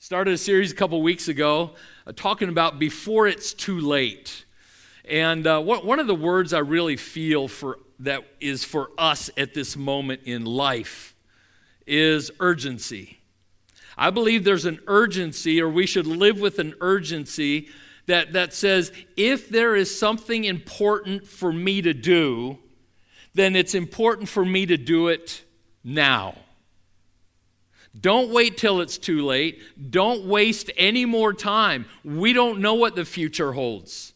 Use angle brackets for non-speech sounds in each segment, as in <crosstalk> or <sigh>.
Started a series a couple weeks ago uh, talking about before it's too late. And uh, one of the words I really feel for that is for us at this moment in life is urgency. I believe there's an urgency, or we should live with an urgency that, that says if there is something important for me to do, then it's important for me to do it now. Don't wait till it's too late. Don't waste any more time. We don't know what the future holds.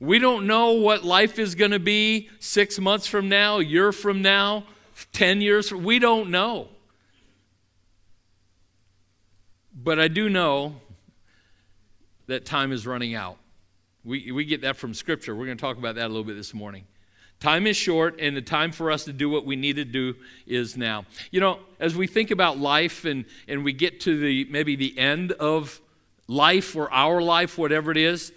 We don't know what life is going to be six months from now, a year from now, 10 years. From, we don't know. But I do know that time is running out. We, we get that from Scripture. We're going to talk about that a little bit this morning. Time is short, and the time for us to do what we need to do is now. You know, as we think about life and, and we get to the maybe the end of life or our life, whatever it is,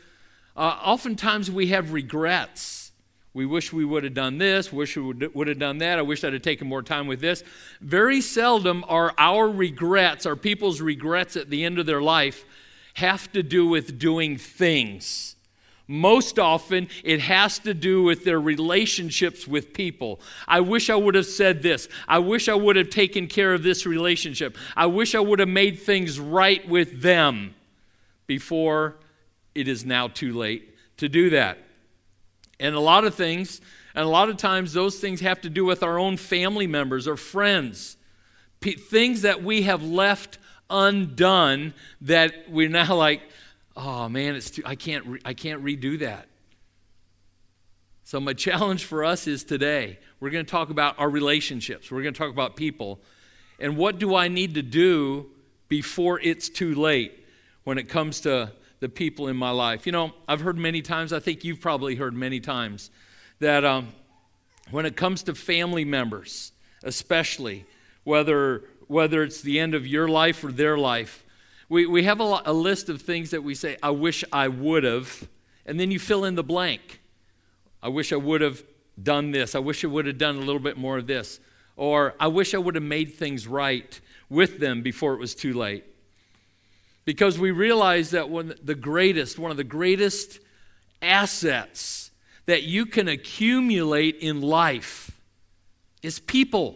uh, oftentimes we have regrets. We wish we would have done this, wish we would, would have done that, I wish I'd have taken more time with this. Very seldom are our regrets, our people's regrets at the end of their life, have to do with doing things most often, it has to do with their relationships with people. I wish I would have said this. I wish I would have taken care of this relationship. I wish I would have made things right with them before it is now too late to do that. And a lot of things, and a lot of times, those things have to do with our own family members or friends, P- things that we have left undone that we're now like, oh man, it's too, I can't re- I can't redo that. So my challenge for us is today we're going to talk about our relationships. We're going to talk about people and what do I need to do before it's too late when it comes to the people in my life. You know, I've heard many times, I think you've probably heard many times, that um, when it comes to family members, especially, whether, whether it's the end of your life or their life, we, we have a, a list of things that we say, I wish I would have, and then you fill in the blank. I wish I would have done this. I wish I would have done a little bit more of this. Or I wish I would have made things right with them before it was too late. Because we realize that one the greatest, one of the greatest assets that you can accumulate in life is people.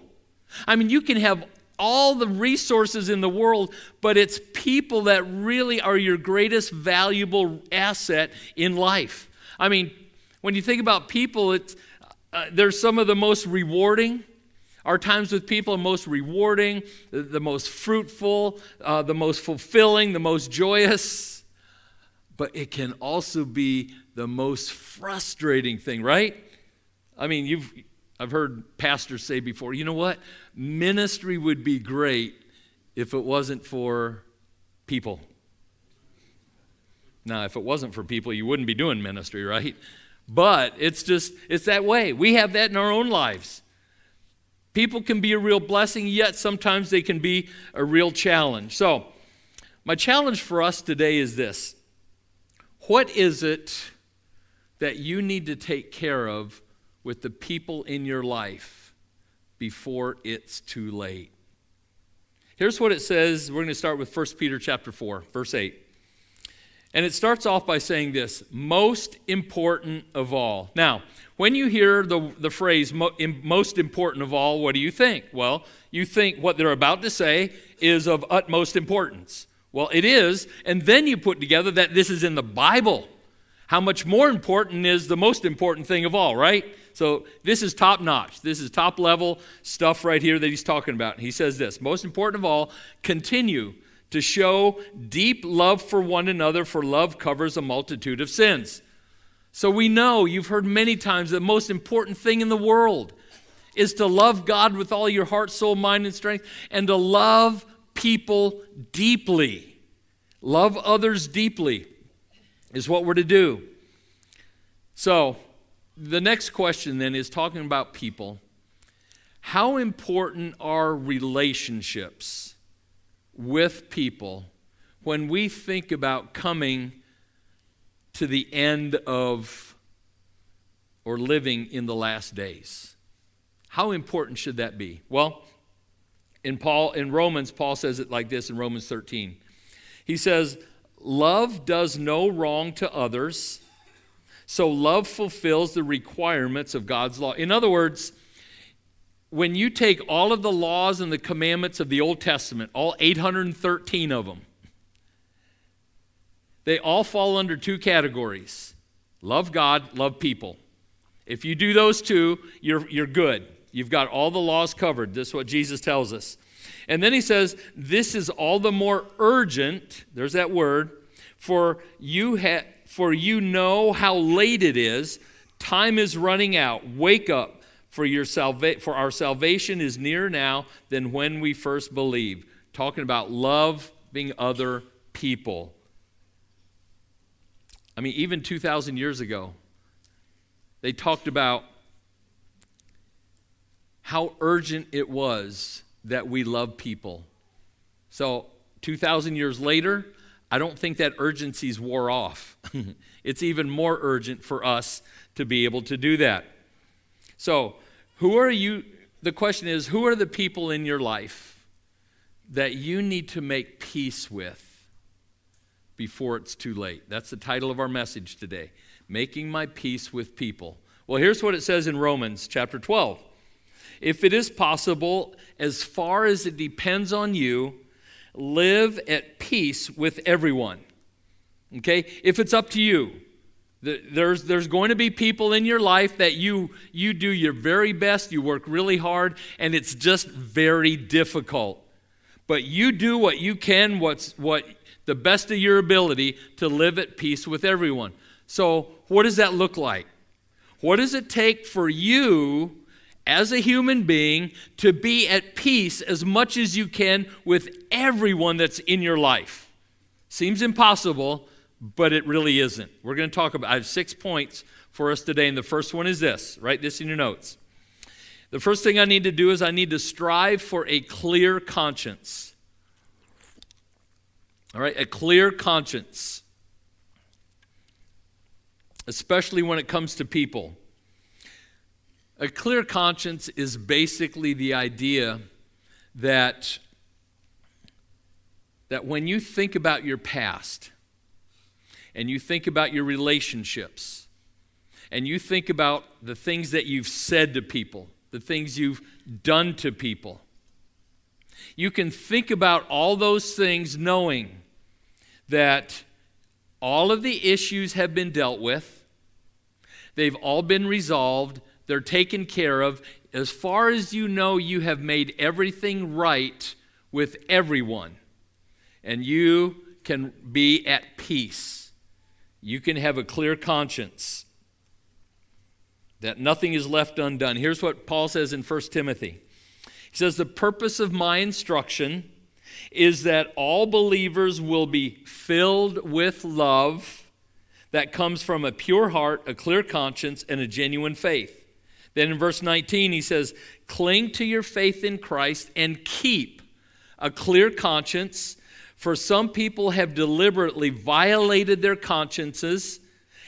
I mean, you can have all the resources in the world, but it's people that really are your greatest valuable asset in life. I mean, when you think about people, it's, uh, they're some of the most rewarding. Our times with people are most rewarding, the, the most fruitful, uh, the most fulfilling, the most joyous. But it can also be the most frustrating thing, right? I mean, you've I've heard pastors say before, you know what? Ministry would be great if it wasn't for people. Now, if it wasn't for people, you wouldn't be doing ministry, right? But it's just, it's that way. We have that in our own lives. People can be a real blessing, yet sometimes they can be a real challenge. So, my challenge for us today is this What is it that you need to take care of with the people in your life before it's too late. Here's what it says. We're going to start with 1 Peter chapter 4, verse 8. And it starts off by saying this most important of all. Now, when you hear the, the phrase most important of all, what do you think? Well, you think what they're about to say is of utmost importance. Well, it is. And then you put together that this is in the Bible. How much more important is the most important thing of all, right? So this is top notch. This is top level stuff right here that he's talking about. He says this most important of all, continue to show deep love for one another, for love covers a multitude of sins. So we know, you've heard many times, the most important thing in the world is to love God with all your heart, soul, mind, and strength, and to love people deeply. Love others deeply is what we're to do. So, the next question then is talking about people. How important are relationships with people when we think about coming to the end of or living in the last days? How important should that be? Well, in Paul in Romans Paul says it like this in Romans 13. He says, Love does no wrong to others, so love fulfills the requirements of God's law. In other words, when you take all of the laws and the commandments of the Old Testament, all 813 of them, they all fall under two categories love God, love people. If you do those two, you're, you're good. You've got all the laws covered. This is what Jesus tells us. And then he says, This is all the more urgent, there's that word, for you, ha- for you know how late it is. Time is running out. Wake up, for, your salva- for our salvation is nearer now than when we first believed. Talking about loving other people. I mean, even 2,000 years ago, they talked about how urgent it was that we love people. So, 2,000 years later, I don't think that urgency's wore off. <laughs> it's even more urgent for us to be able to do that. So, who are you? The question is who are the people in your life that you need to make peace with before it's too late? That's the title of our message today Making My Peace with People. Well, here's what it says in Romans chapter 12. If it is possible, as far as it depends on you, live at peace with everyone. Okay? If it's up to you, there's, there's going to be people in your life that you, you do your very best, you work really hard, and it's just very difficult. But you do what you can, what's what the best of your ability to live at peace with everyone. So, what does that look like? What does it take for you as a human being to be at peace as much as you can with everyone that's in your life. Seems impossible, but it really isn't. We're going to talk about I have 6 points for us today and the first one is this. Write this in your notes. The first thing I need to do is I need to strive for a clear conscience. All right, a clear conscience. Especially when it comes to people. A clear conscience is basically the idea that, that when you think about your past and you think about your relationships and you think about the things that you've said to people, the things you've done to people, you can think about all those things knowing that all of the issues have been dealt with, they've all been resolved, they're taken care of. As far as you know, you have made everything right with everyone. And you can be at peace. You can have a clear conscience that nothing is left undone. Here's what Paul says in 1 Timothy He says, The purpose of my instruction is that all believers will be filled with love that comes from a pure heart, a clear conscience, and a genuine faith. Then in verse 19, he says, Cling to your faith in Christ and keep a clear conscience, for some people have deliberately violated their consciences.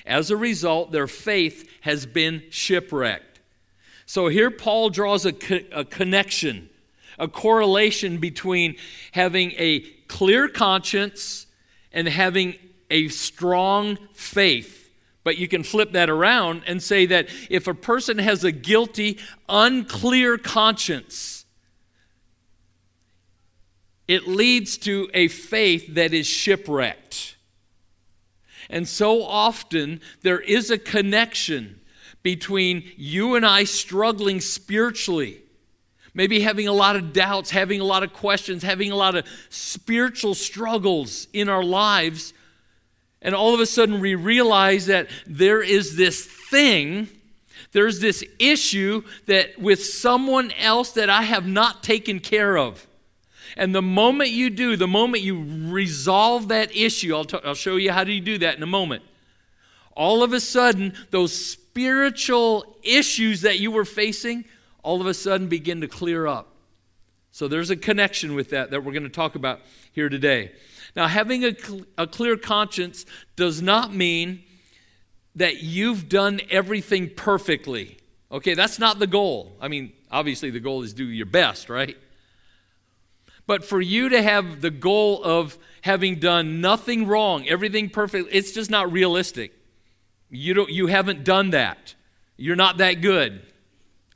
As a result, their faith has been shipwrecked. So here Paul draws a, co- a connection, a correlation between having a clear conscience and having a strong faith. But you can flip that around and say that if a person has a guilty, unclear conscience, it leads to a faith that is shipwrecked. And so often there is a connection between you and I struggling spiritually, maybe having a lot of doubts, having a lot of questions, having a lot of spiritual struggles in our lives and all of a sudden, we realize that there is this thing, there's this issue that with someone else that I have not taken care of. And the moment you do, the moment you resolve that issue, I'll, t- I'll show you how do you do that in a moment. All of a sudden, those spiritual issues that you were facing, all of a sudden begin to clear up. So there's a connection with that that we're going to talk about here today. Now, having a, cl- a clear conscience does not mean that you've done everything perfectly. Okay, that's not the goal. I mean, obviously, the goal is do your best, right? But for you to have the goal of having done nothing wrong, everything perfect, it's just not realistic. You, don't, you haven't done that. You're not that good.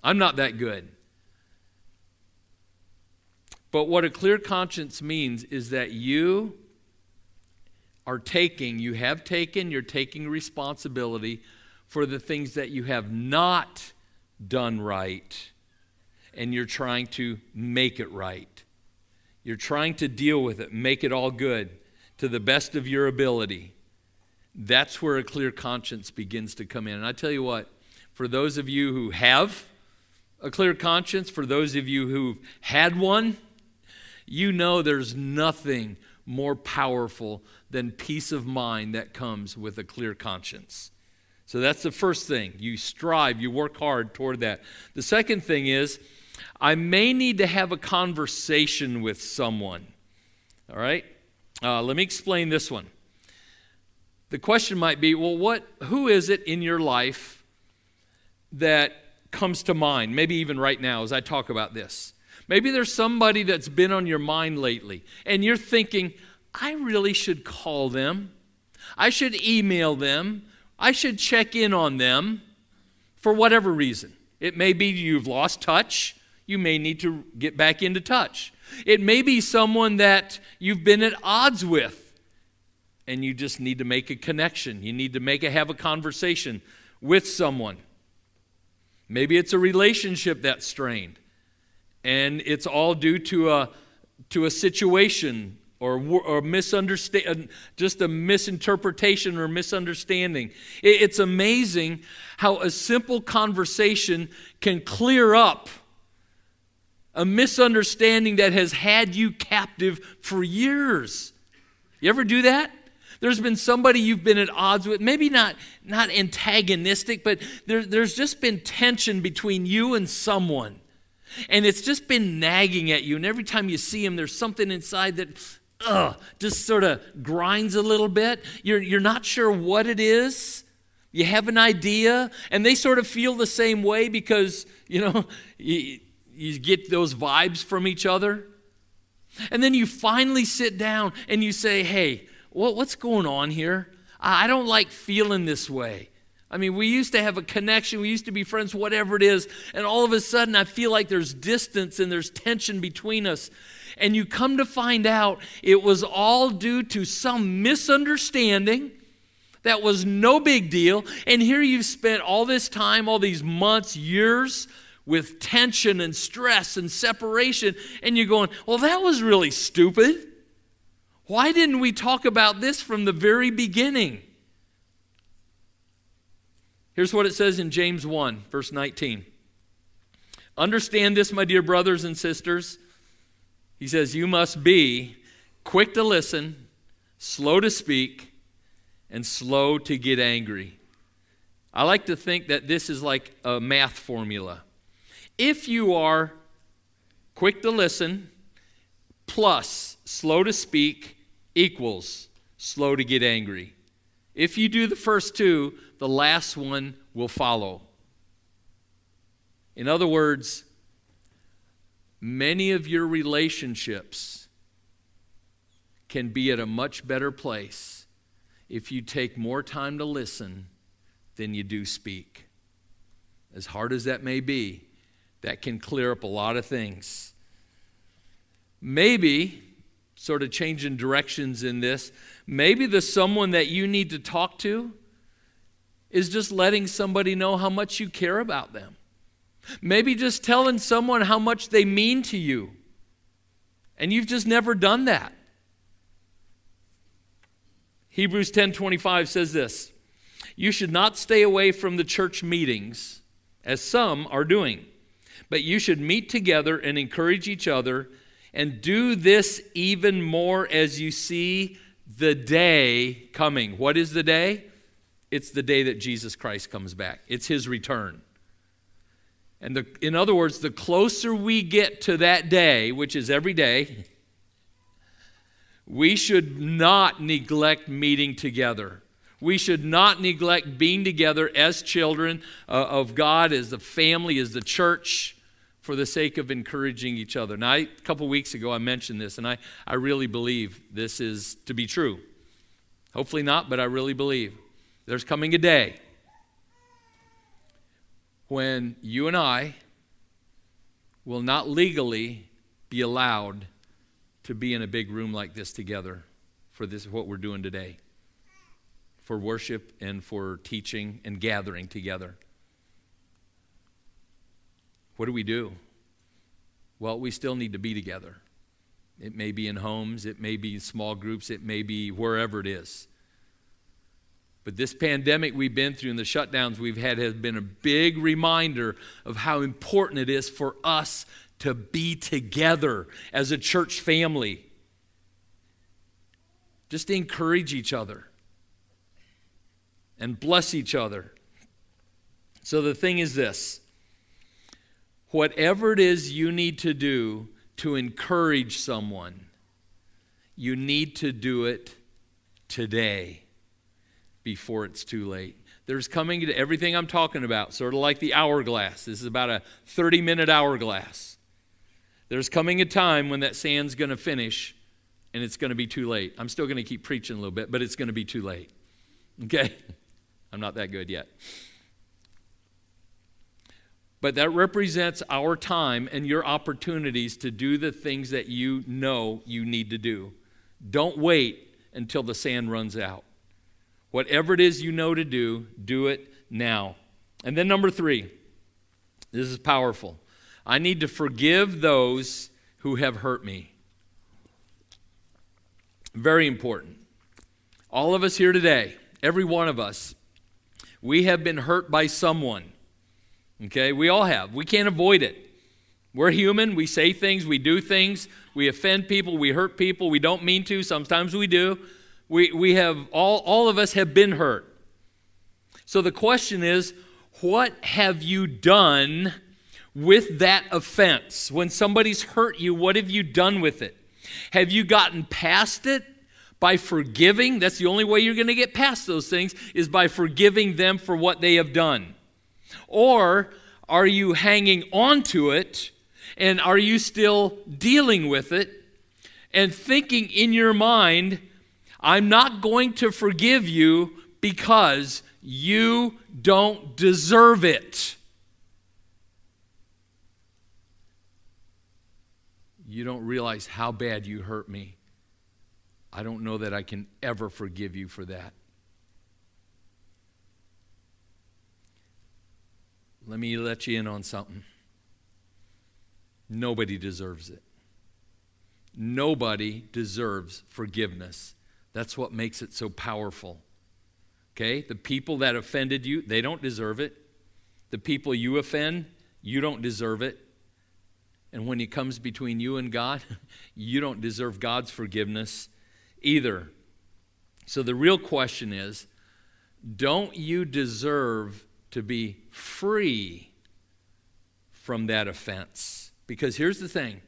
I'm not that good. But what a clear conscience means is that you are taking, you have taken, you're taking responsibility for the things that you have not done right, and you're trying to make it right. You're trying to deal with it, make it all good to the best of your ability. That's where a clear conscience begins to come in. And I tell you what, for those of you who have a clear conscience, for those of you who've had one, you know there's nothing more powerful than peace of mind that comes with a clear conscience. So that's the first thing. You strive, you work hard toward that. The second thing is, I may need to have a conversation with someone. All right? Uh, let me explain this one. The question might be, well, what, who is it in your life that comes to mind? Maybe even right now as I talk about this. Maybe there's somebody that's been on your mind lately, and you're thinking, I really should call them. I should email them. I should check in on them for whatever reason. It may be you've lost touch. You may need to get back into touch. It may be someone that you've been at odds with and you just need to make a connection. You need to make a have a conversation with someone. Maybe it's a relationship that's strained and it's all due to a, to a situation or, or misunderstand, uh, just a misinterpretation or misunderstanding. It's amazing how a simple conversation can clear up a misunderstanding that has had you captive for years. You ever do that? There's been somebody you've been at odds with, maybe not, not antagonistic, but there, there's just been tension between you and someone. And it's just been nagging at you. And every time you see him, there's something inside that ugh, just sort of grinds a little bit. You're, you're not sure what it is. You have an idea, and they sort of feel the same way because, you know, <laughs> you, you get those vibes from each other. And then you finally sit down and you say, hey, what, what's going on here? I don't like feeling this way. I mean, we used to have a connection, we used to be friends, whatever it is, and all of a sudden I feel like there's distance and there's tension between us. And you come to find out it was all due to some misunderstanding that was no big deal. And here you've spent all this time, all these months, years with tension and stress and separation, and you're going, well, that was really stupid. Why didn't we talk about this from the very beginning? Here's what it says in James 1, verse 19. Understand this, my dear brothers and sisters. He says, You must be quick to listen, slow to speak, and slow to get angry. I like to think that this is like a math formula. If you are quick to listen, plus slow to speak, equals slow to get angry. If you do the first two, the last one will follow. In other words, many of your relationships can be at a much better place if you take more time to listen than you do speak. As hard as that may be, that can clear up a lot of things. Maybe, sort of changing directions in this, maybe the someone that you need to talk to is just letting somebody know how much you care about them. Maybe just telling someone how much they mean to you. And you've just never done that. Hebrews 10:25 says this, "You should not stay away from the church meetings as some are doing, but you should meet together and encourage each other and do this even more as you see the day coming." What is the day? It's the day that Jesus Christ comes back, it's his return. And the, in other words, the closer we get to that day, which is every day, we should not neglect meeting together. We should not neglect being together as children uh, of God, as the family, as the church. for the sake of encouraging each other. Now, I, a couple weeks ago, I mentioned this, and I, I really believe this is to be true. Hopefully not, but I really believe. There's coming a day when you and I will not legally be allowed to be in a big room like this together for this what we're doing today for worship and for teaching and gathering together. What do we do? Well we still need to be together. It may be in homes it may be in small groups it may be wherever it is but this pandemic we've been through and the shutdowns we've had has been a big reminder of how important it is for us to be together as a church family. Just encourage each other and bless each other. So the thing is this whatever it is you need to do to encourage someone, you need to do it today before it's too late. There's coming to everything I'm talking about, sort of like the hourglass. This is about a 30 minute hourglass. There's coming a time when that sand's going to finish and it's going to be too late. I'm still going to keep preaching a little bit, but it's going to be too late. <laughs> Okay? I'm not that good yet. But that represents our time and your opportunities to do the things that you know you need to do. Don't wait until the sand runs out. Whatever it is you know to do, do it now. And then, number three, this is powerful. I need to forgive those who have hurt me. Very important. All of us here today, every one of us, we have been hurt by someone. Okay? We all have. We can't avoid it. We're human. We say things, we do things, we offend people, we hurt people, we don't mean to. Sometimes we do. We, we have, all, all of us have been hurt. So the question is, what have you done with that offense? When somebody's hurt you, what have you done with it? Have you gotten past it by forgiving? That's the only way you're going to get past those things is by forgiving them for what they have done. Or are you hanging on to it and are you still dealing with it and thinking in your mind, I'm not going to forgive you because you don't deserve it? You don't realize how bad you hurt me. I don't know that I can ever forgive you for that. Let me let you in on something. Nobody deserves it. Nobody deserves forgiveness. That's what makes it so powerful. Okay? The people that offended you, they don't deserve it. The people you offend, you don't deserve it. And when it comes between you and God, <laughs> you don't deserve God's forgiveness either. So the real question is don't you deserve to be free from that offense? Because here's the thing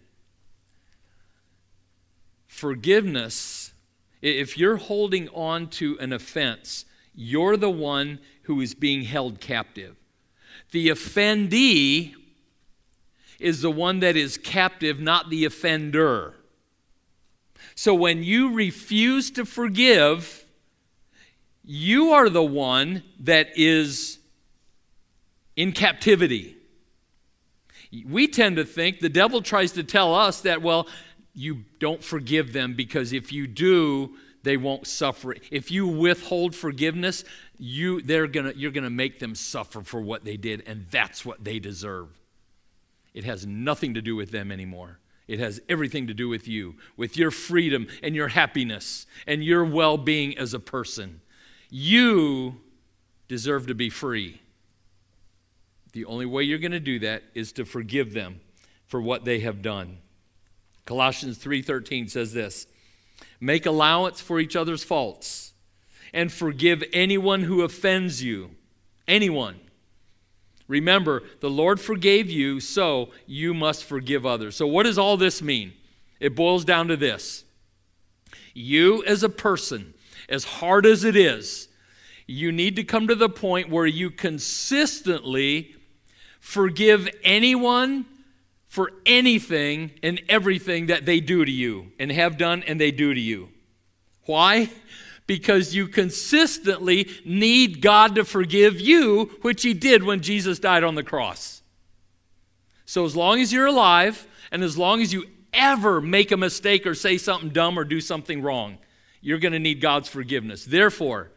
forgiveness, if you're holding on to an offense, you're the one who is being held captive. The offendee is the one that is captive, not the offender. So when you refuse to forgive, you are the one that is in captivity. We tend to think the devil tries to tell us that, well, you don't forgive them because if you do, they won't suffer. If you withhold forgiveness, you, they're gonna, you're going to make them suffer for what they did, and that's what they deserve. It has nothing to do with them anymore. It has everything to do with you, with your freedom and your happiness and your well being as a person. You deserve to be free. The only way you're going to do that is to forgive them for what they have done. Colossians 3:13 says this: Make allowance for each other's faults and forgive anyone who offends you. Anyone. Remember, the Lord forgave you, so you must forgive others. So, what does all this mean? It boils down to this you, as a person, as hard as it is, you need to come to the point where you consistently forgive anyone for anything and everything that they do to you and have done and they do to you. Why? Because you consistently need God to forgive you, which He did when Jesus died on the cross. So, as long as you're alive and as long as you ever make a mistake or say something dumb or do something wrong, you're going to need God's forgiveness. Therefore,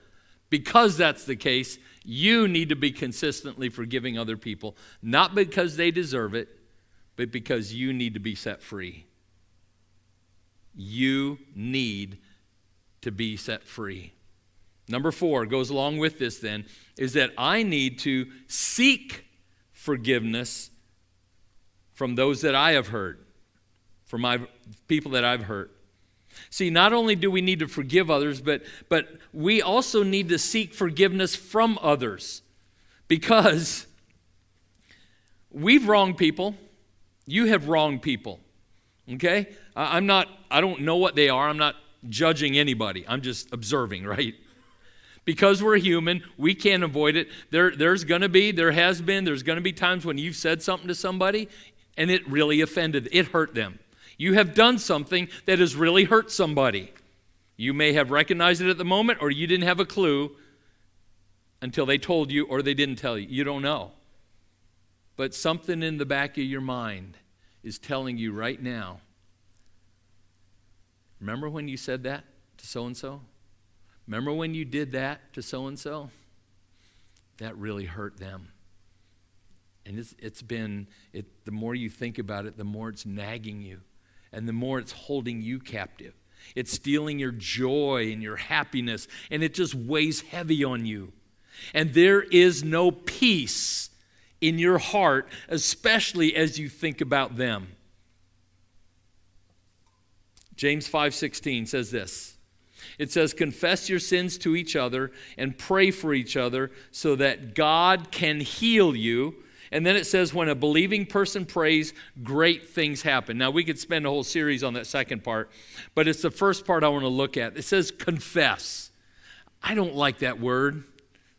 because that's the case, you need to be consistently forgiving other people, not because they deserve it, but because you need to be set free. You need to be set free. Number four goes along with this, then, is that I need to seek forgiveness from those that I have hurt, from my people that I've hurt. See, not only do we need to forgive others, but, but we also need to seek forgiveness from others because we've wronged people. You have wronged people. Okay? I'm not, I don't know what they are. I'm not judging anybody. I'm just observing, <laughs> right? Because we're human, we can't avoid it. There, there's going to be, there has been, there's going to be times when you've said something to somebody and it really offended, it hurt them. You have done something that has really hurt somebody. You may have recognized it at the moment, or you didn't have a clue until they told you or they didn't tell you. You don't know. But something in the back of your mind is telling you right now remember when you said that to so and so? Remember when you did that to so and so? That really hurt them. And it's, it's been, it, the more you think about it, the more it's nagging you and the more it's holding you captive. It's stealing your joy and your happiness, and it just weighs heavy on you. And there is no peace in your heart, especially as you think about them. James 5:16 says this. It says confess your sins to each other and pray for each other so that God can heal you. And then it says, when a believing person prays, great things happen. Now, we could spend a whole series on that second part, but it's the first part I want to look at. It says confess. I don't like that word.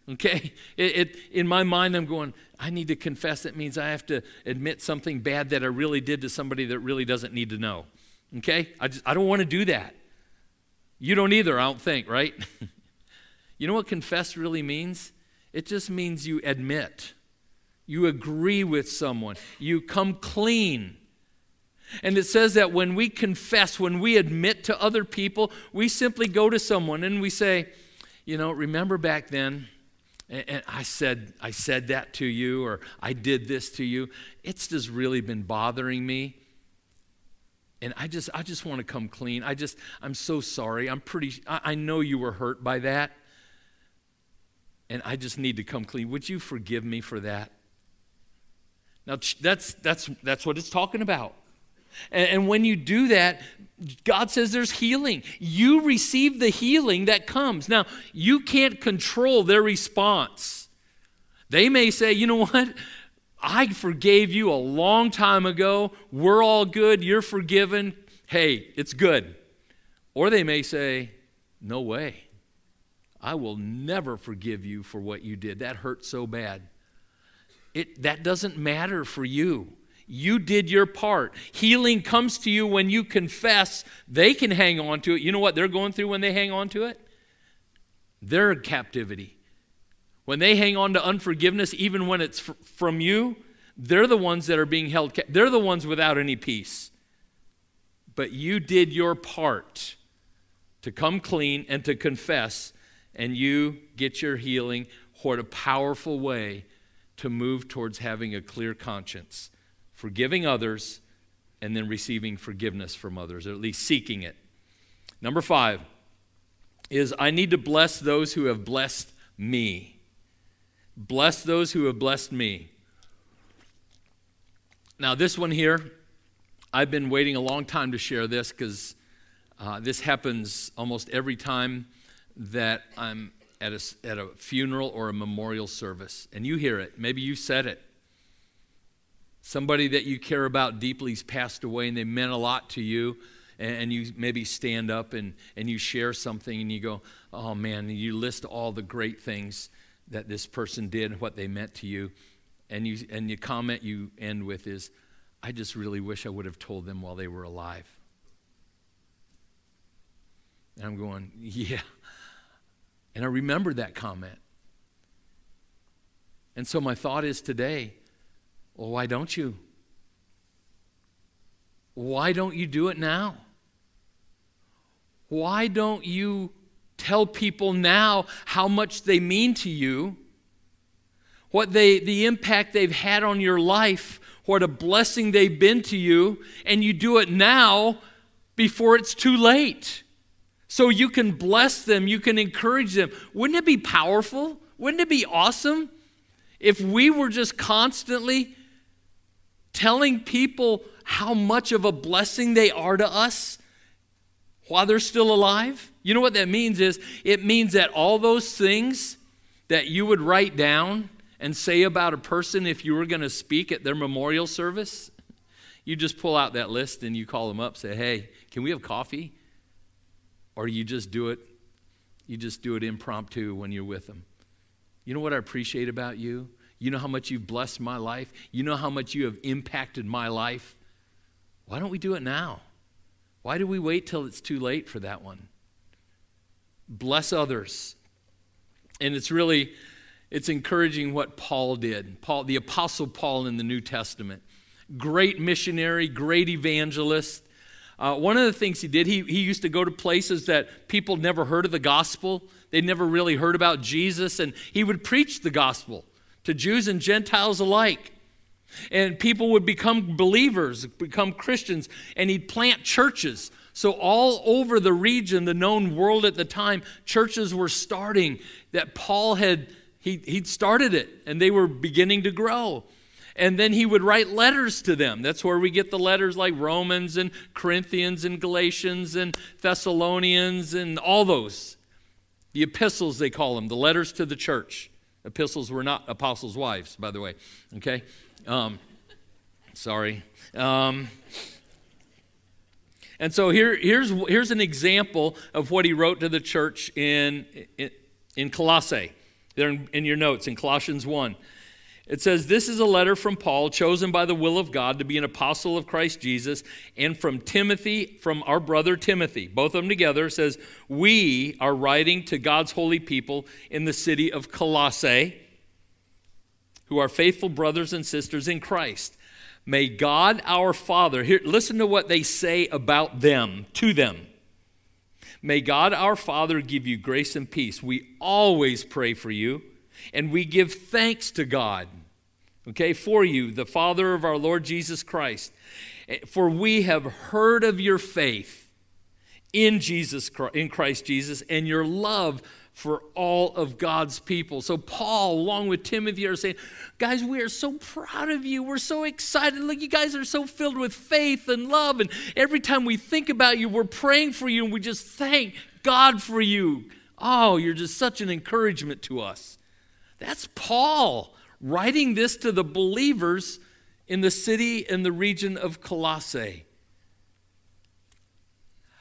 Okay? <laughs> It, it, in my mind, I'm going, I need to confess. It means I have to admit something bad that I really did to somebody that really doesn't need to know. Okay? I, just, I don't want to do that. You don't either, I don't think, right? <laughs> you know what confess really means? It just means you admit. You agree with someone. You come clean. And it says that when we confess, when we admit to other people, we simply go to someone and we say, you know, remember back then, and I said, I said that to you, or I did this to you. It's just really been bothering me. And I just, I just want to come clean. I just, I'm so sorry. I'm pretty, I, I know you were hurt by that. And I just need to come clean. Would you forgive me for that? Now, that's, that's, that's what it's talking about. And, and when you do that, God says there's healing. You receive the healing that comes. Now, you can't control their response. They may say, you know what? I forgave you a long time ago. We're all good. You're forgiven. Hey, it's good. Or they may say, no way. I will never forgive you for what you did. That hurt so bad. It, that doesn't matter for you. You did your part. Healing comes to you when you confess. They can hang on to it. You know what they're going through when they hang on to it? They're captivity. When they hang on to unforgiveness, even when it's f- from you, they're the ones that are being held. Ca- they're the ones without any peace. But you did your part to come clean and to confess, and you get your healing. What a powerful way to move towards having a clear conscience, forgiving others, and then receiving forgiveness from others, or at least seeking it. Number five is I need to bless those who have blessed me. Bless those who have blessed me. Now, this one here, I've been waiting a long time to share this because uh, this happens almost every time that I'm at a, at a funeral or a memorial service and you hear it, maybe you said it. Somebody that you care about deeply has passed away and they meant a lot to you, and, you maybe stand up and, and you share something and you go, oh man, you list all the great things that this person did and what they meant to you. And you, and your comment you end with is, I just really wish I would have told them while they were alive. And I'm going, <laughs> Yeah. And I remember that comment. And so my thought is today, well, why don't you? Why don't you do it now? Why don't you tell people now how much they mean to you, what they, the impact they've had on your life, what a blessing they've been to you, and you do it now before it's too late. So you can bless them, you can encourage them. Wouldn't it be powerful? Wouldn't it be awesome if we were just constantly telling people how much of a blessing they are to us while they're still alive? You know what that means is it means that all those things that you would write down and say about a person if you were going to speak at their memorial service, you just pull out that list and you call them up, say, "Hey, can we have coffee?" Or you just do it you just do it impromptu when you're with them. You know what I appreciate about you? You know how much you've blessed my life? You know how much you have impacted my life? Why don't we do it now? Why do we wait till it's too late for that one? bless others. And it's really it's encouraging what Paul did. Paul the apostle Paul in the New Testament. Great missionary, great evangelist. Uh, one of the things he did, he, he used to go to places that people never heard of the gospel. They'd never really heard about Jesus, and he would preach the gospel to Jews and Gentiles alike. And people would become believers, become Christians, and he'd plant churches so, all over the region, the known world at the time, churches were starting that Paul had, he, he'd started it, and they were beginning to grow. And then he would write letters to them. That's where we get the letters like Romans and Corinthians and Galatians and Thessalonians and all those. The epistles, they call them, the letters to the church. Epistles were not apostles' wives, by the way. Okay? Um, sorry. Um, and so here, here's, here's an example of what he wrote to the church in, in, in Colossae. There in, in your notes, in Colossians 1. It says, This is a letter from Paul, chosen by the will of God to be an apostle of Christ Jesus, and from Timothy, from our brother Timothy. Both of them together says, We are writing to God's holy people in the city of Colossae, who are faithful brothers and sisters in Christ. May God our Father, here, listen to what they say about them, to them. May God our Father give you grace and peace. We always pray for you, and we give thanks to God, okay, for you, the Father of our Lord Jesus Christ. Eh, for we have heard of your faith in Jesus in Christ Jesus and your love for all of God's people. So, Paul, along with Timothy, are saying, Guys, we are so proud of you. We're so excited. Look, you guys are so filled with faith and love. And every time we think about you, we're praying for you and we just thank God for you. Oh, you're just such an encouragement to us. That's Paul writing this to the believers in the city and the region of Colossae.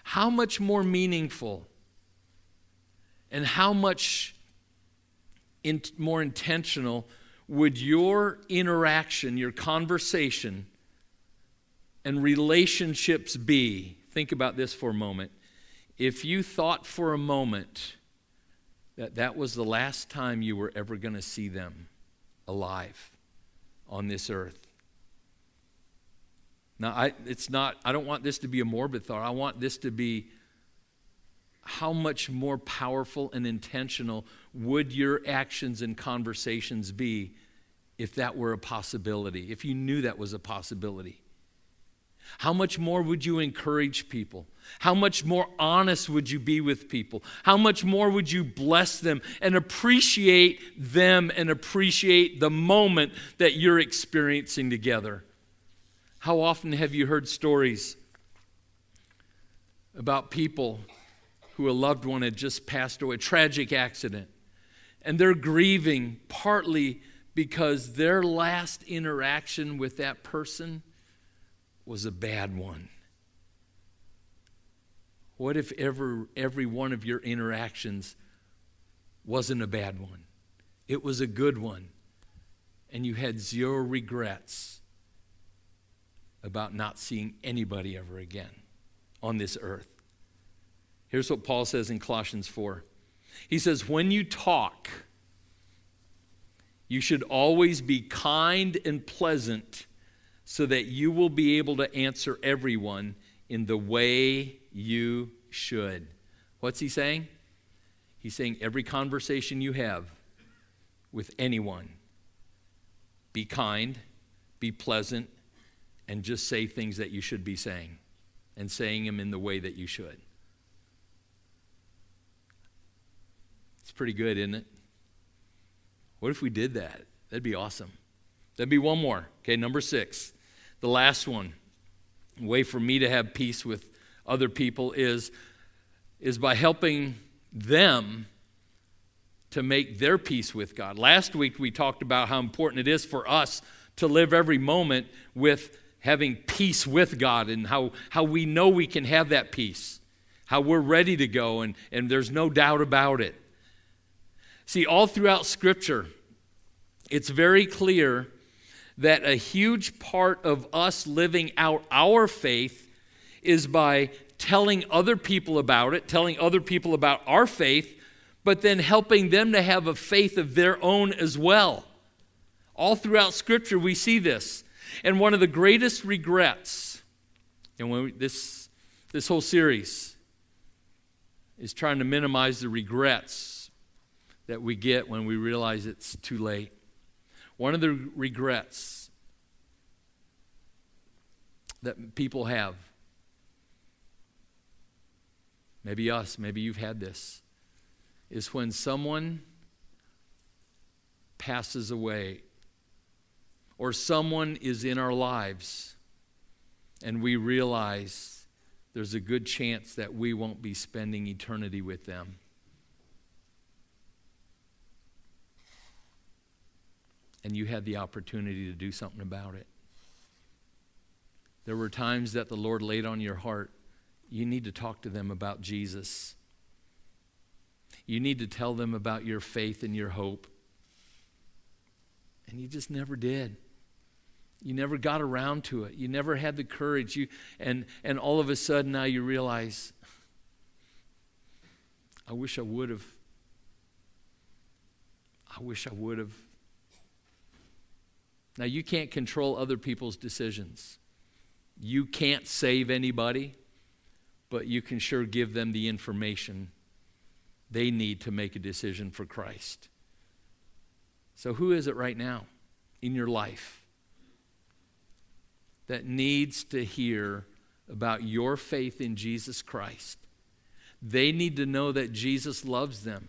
How much more meaningful and how much in, more intentional would your interaction, your conversation, and relationships be? Think about this for a moment. If you thought for a moment that that was the last time you were ever going to see them alive on this earth. Now, I, it's not, I don't want this to be a morbid thought. I want this to be how much more powerful and intentional would your actions and conversations be if that were a possibility, if you knew that was a possibility? How much more would you encourage people? How much more honest would you be with people? How much more would you bless them and appreciate them and appreciate the moment that you're experiencing together? How often have you heard stories about people who a loved one had just passed away, a tragic accident. And they're grieving partly because their last interaction with that person was a bad one. What if ever every one of your interactions wasn't a bad one? It was a good one, and you had zero regrets. about not seeing anybody ever again on this earth. Here's what Paul says in Colossians 4. He says, When you talk, you should always be kind and pleasant so that you will be able to answer everyone in the way you should. What's he saying? He's saying every conversation you have with anyone, be kind, be pleasant, and just say things that you should be saying and saying them in the way that you should. It's pretty good, isn't it? What if we did that? That'd be awesome. That'd be one more. Okay, number six. The last one. way for me to have peace with other people is, is by helping them to make their peace with God. Last week we talked about how important it is for us to live every moment with having peace with God and how, how we know we can have that peace, how we're ready to go, and, and there's no doubt about it. See, all throughout Scripture, it's very clear that a huge part of us living out our faith is by telling other people about it, telling other people about our faith, but then helping them to have a faith of their own as well. All throughout Scripture, we see this. And one of the greatest regrets, and when we, this, this whole series is trying to minimize the regrets that we get when we realize it's too late. One of the regrets that people have, maybe us, maybe you've had this, is when someone passes away or someone is in our lives and we realize there's a good chance that we won't be spending eternity with them. And you had the opportunity to do something about it. There were times that the Lord laid on your heart, you need to talk to them about Jesus. You need to tell them about your faith and your hope. And you just never did. You never got around to it. You never had the courage. You, and, and all of a sudden now you realize, I wish I would have. I wish I would have. Now, you can't control other people's decisions. You can't save anybody, but you can sure give them the information they need to make a decision for Christ. So, who is it right now in your life that needs to hear about your faith in Jesus Christ? They need to know that Jesus loves them.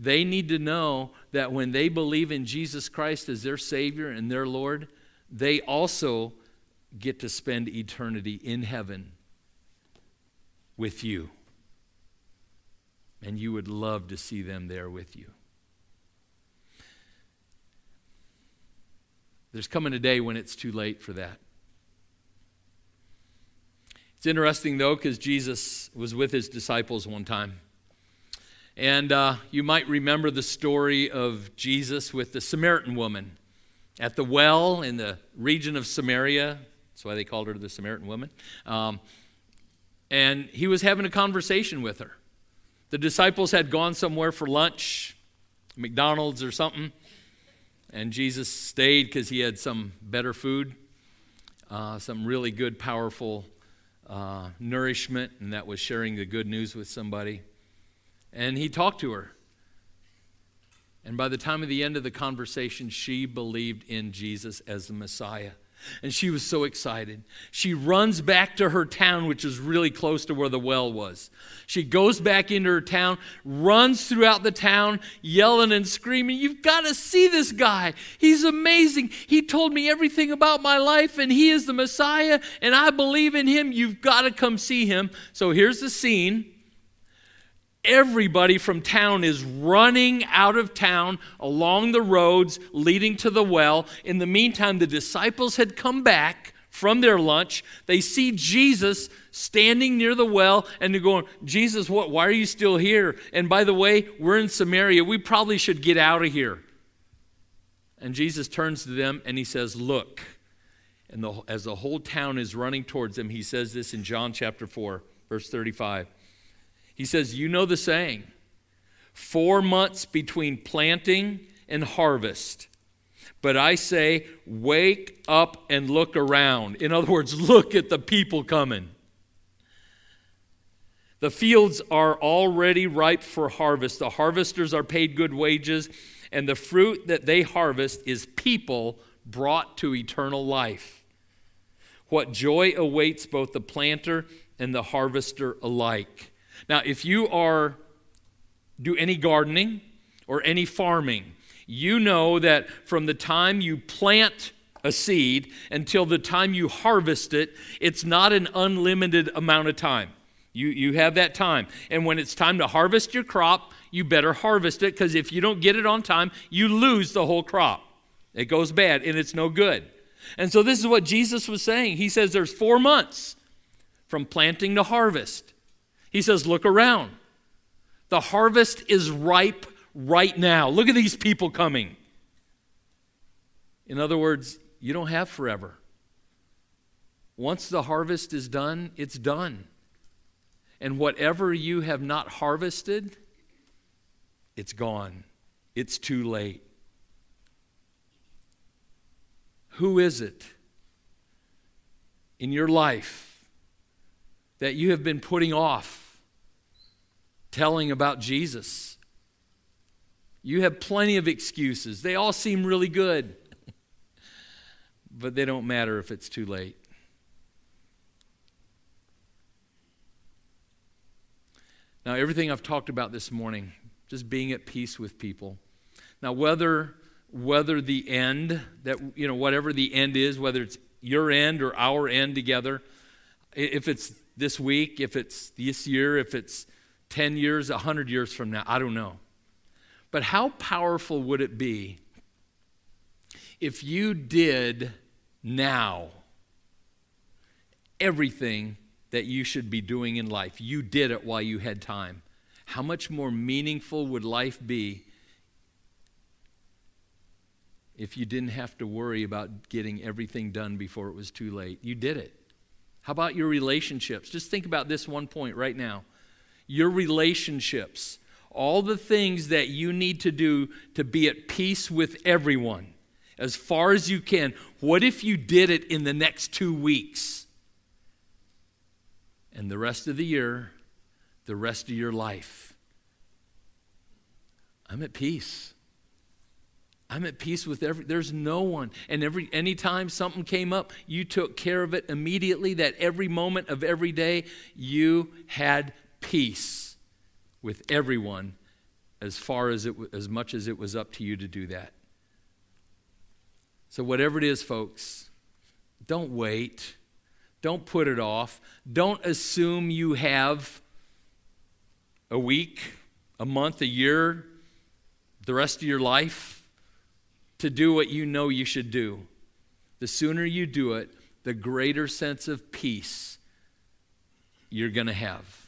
They need to know that when they believe in Jesus Christ as their Savior and their Lord, they also get to spend eternity in heaven with you. And you would love to see them there with you. There's coming a day when it's too late for that. It's interesting, though, because Jesus was with his disciples one time. And uh, you might remember the story of Jesus with the Samaritan woman at the well in the region of Samaria. That's why they called her the Samaritan woman. Um, and he was having a conversation with her. The disciples had gone somewhere for lunch, McDonald's or something, and Jesus stayed because he had some better food, uh, some really good, powerful uh, nourishment, and that was sharing the good news with somebody. And he talked to her. And by the time of the end of the conversation, she believed in Jesus as the Messiah. And she was so excited. She runs back to her town, which is really close to where the well was. She goes back into her town, runs throughout the town, yelling and screaming, You've got to see this guy. He's amazing. He told me everything about my life, and he is the Messiah, and I believe in him. You've got to come see him. So here's the scene everybody from town is running out of town along the roads leading to the well. In the meantime, the disciples had come back from their lunch. They see Jesus standing near the well and they're going, Jesus, what, why are you still here? And by the way, we're in Samaria. We probably should get out of here. And Jesus turns to them and he says, Look. And the, as the whole town is running towards him, he says this in John chapter 4, verse 35. He says, You know the saying, four months between planting and harvest. But I say, wake up and look around. In other words, look at the people coming. The fields are already ripe for harvest. The harvesters are paid good wages, and the fruit that they harvest is people brought to eternal life. What joy awaits both the planter and the harvester alike. Now, if you are do any gardening or any farming, you know that from the time you plant a seed until the time you harvest it, it's not an unlimited amount of time. You, you have that time. And when it's time to harvest your crop, you better harvest it because if you don't get it on time, you lose the whole crop. It goes bad and it's no good. And so, this is what Jesus was saying. He says there's four months from planting to harvest. He says, Look around. The harvest is ripe right now. Look at these people coming. In other words, you don't have forever. Once the harvest is done, it's done. And whatever you have not harvested, it's gone. It's too late. Who is it in your life that you have been putting off telling about Jesus? You have plenty of excuses. They all seem really good, but they don't matter if it's too late. Now, everything I've talked about this morning, just being at peace with people. Now, whether whether the end that you know whatever the end is, whether it's your end or our end together, if it's this week, if it's this year, if it's 10 years, 100 years from now, I don't know. But how powerful would it be if you did now everything that you should be doing in life? You did it while you had time. How much more meaningful would life be if you didn't have to worry about getting everything done before it was too late? You did it. How about your relationships? Just think about this one point right now. Your relationships all the things that you need to do to be at peace with everyone as far as you can. What if you did it in the next two weeks? And the rest of the year, the rest of your life. I'm at peace. I'm at peace with every there's no one. And every anytime something came up, you took care of it immediately. That every moment of every day you had peace with everyone as far as it as much as it was up to you to do that. So whatever it is, folks, don't wait. Don't put it off. Don't assume you have a week, a month, a year, the rest of your life to do what you know you should do. The sooner you do it, the greater sense of peace you're going to have.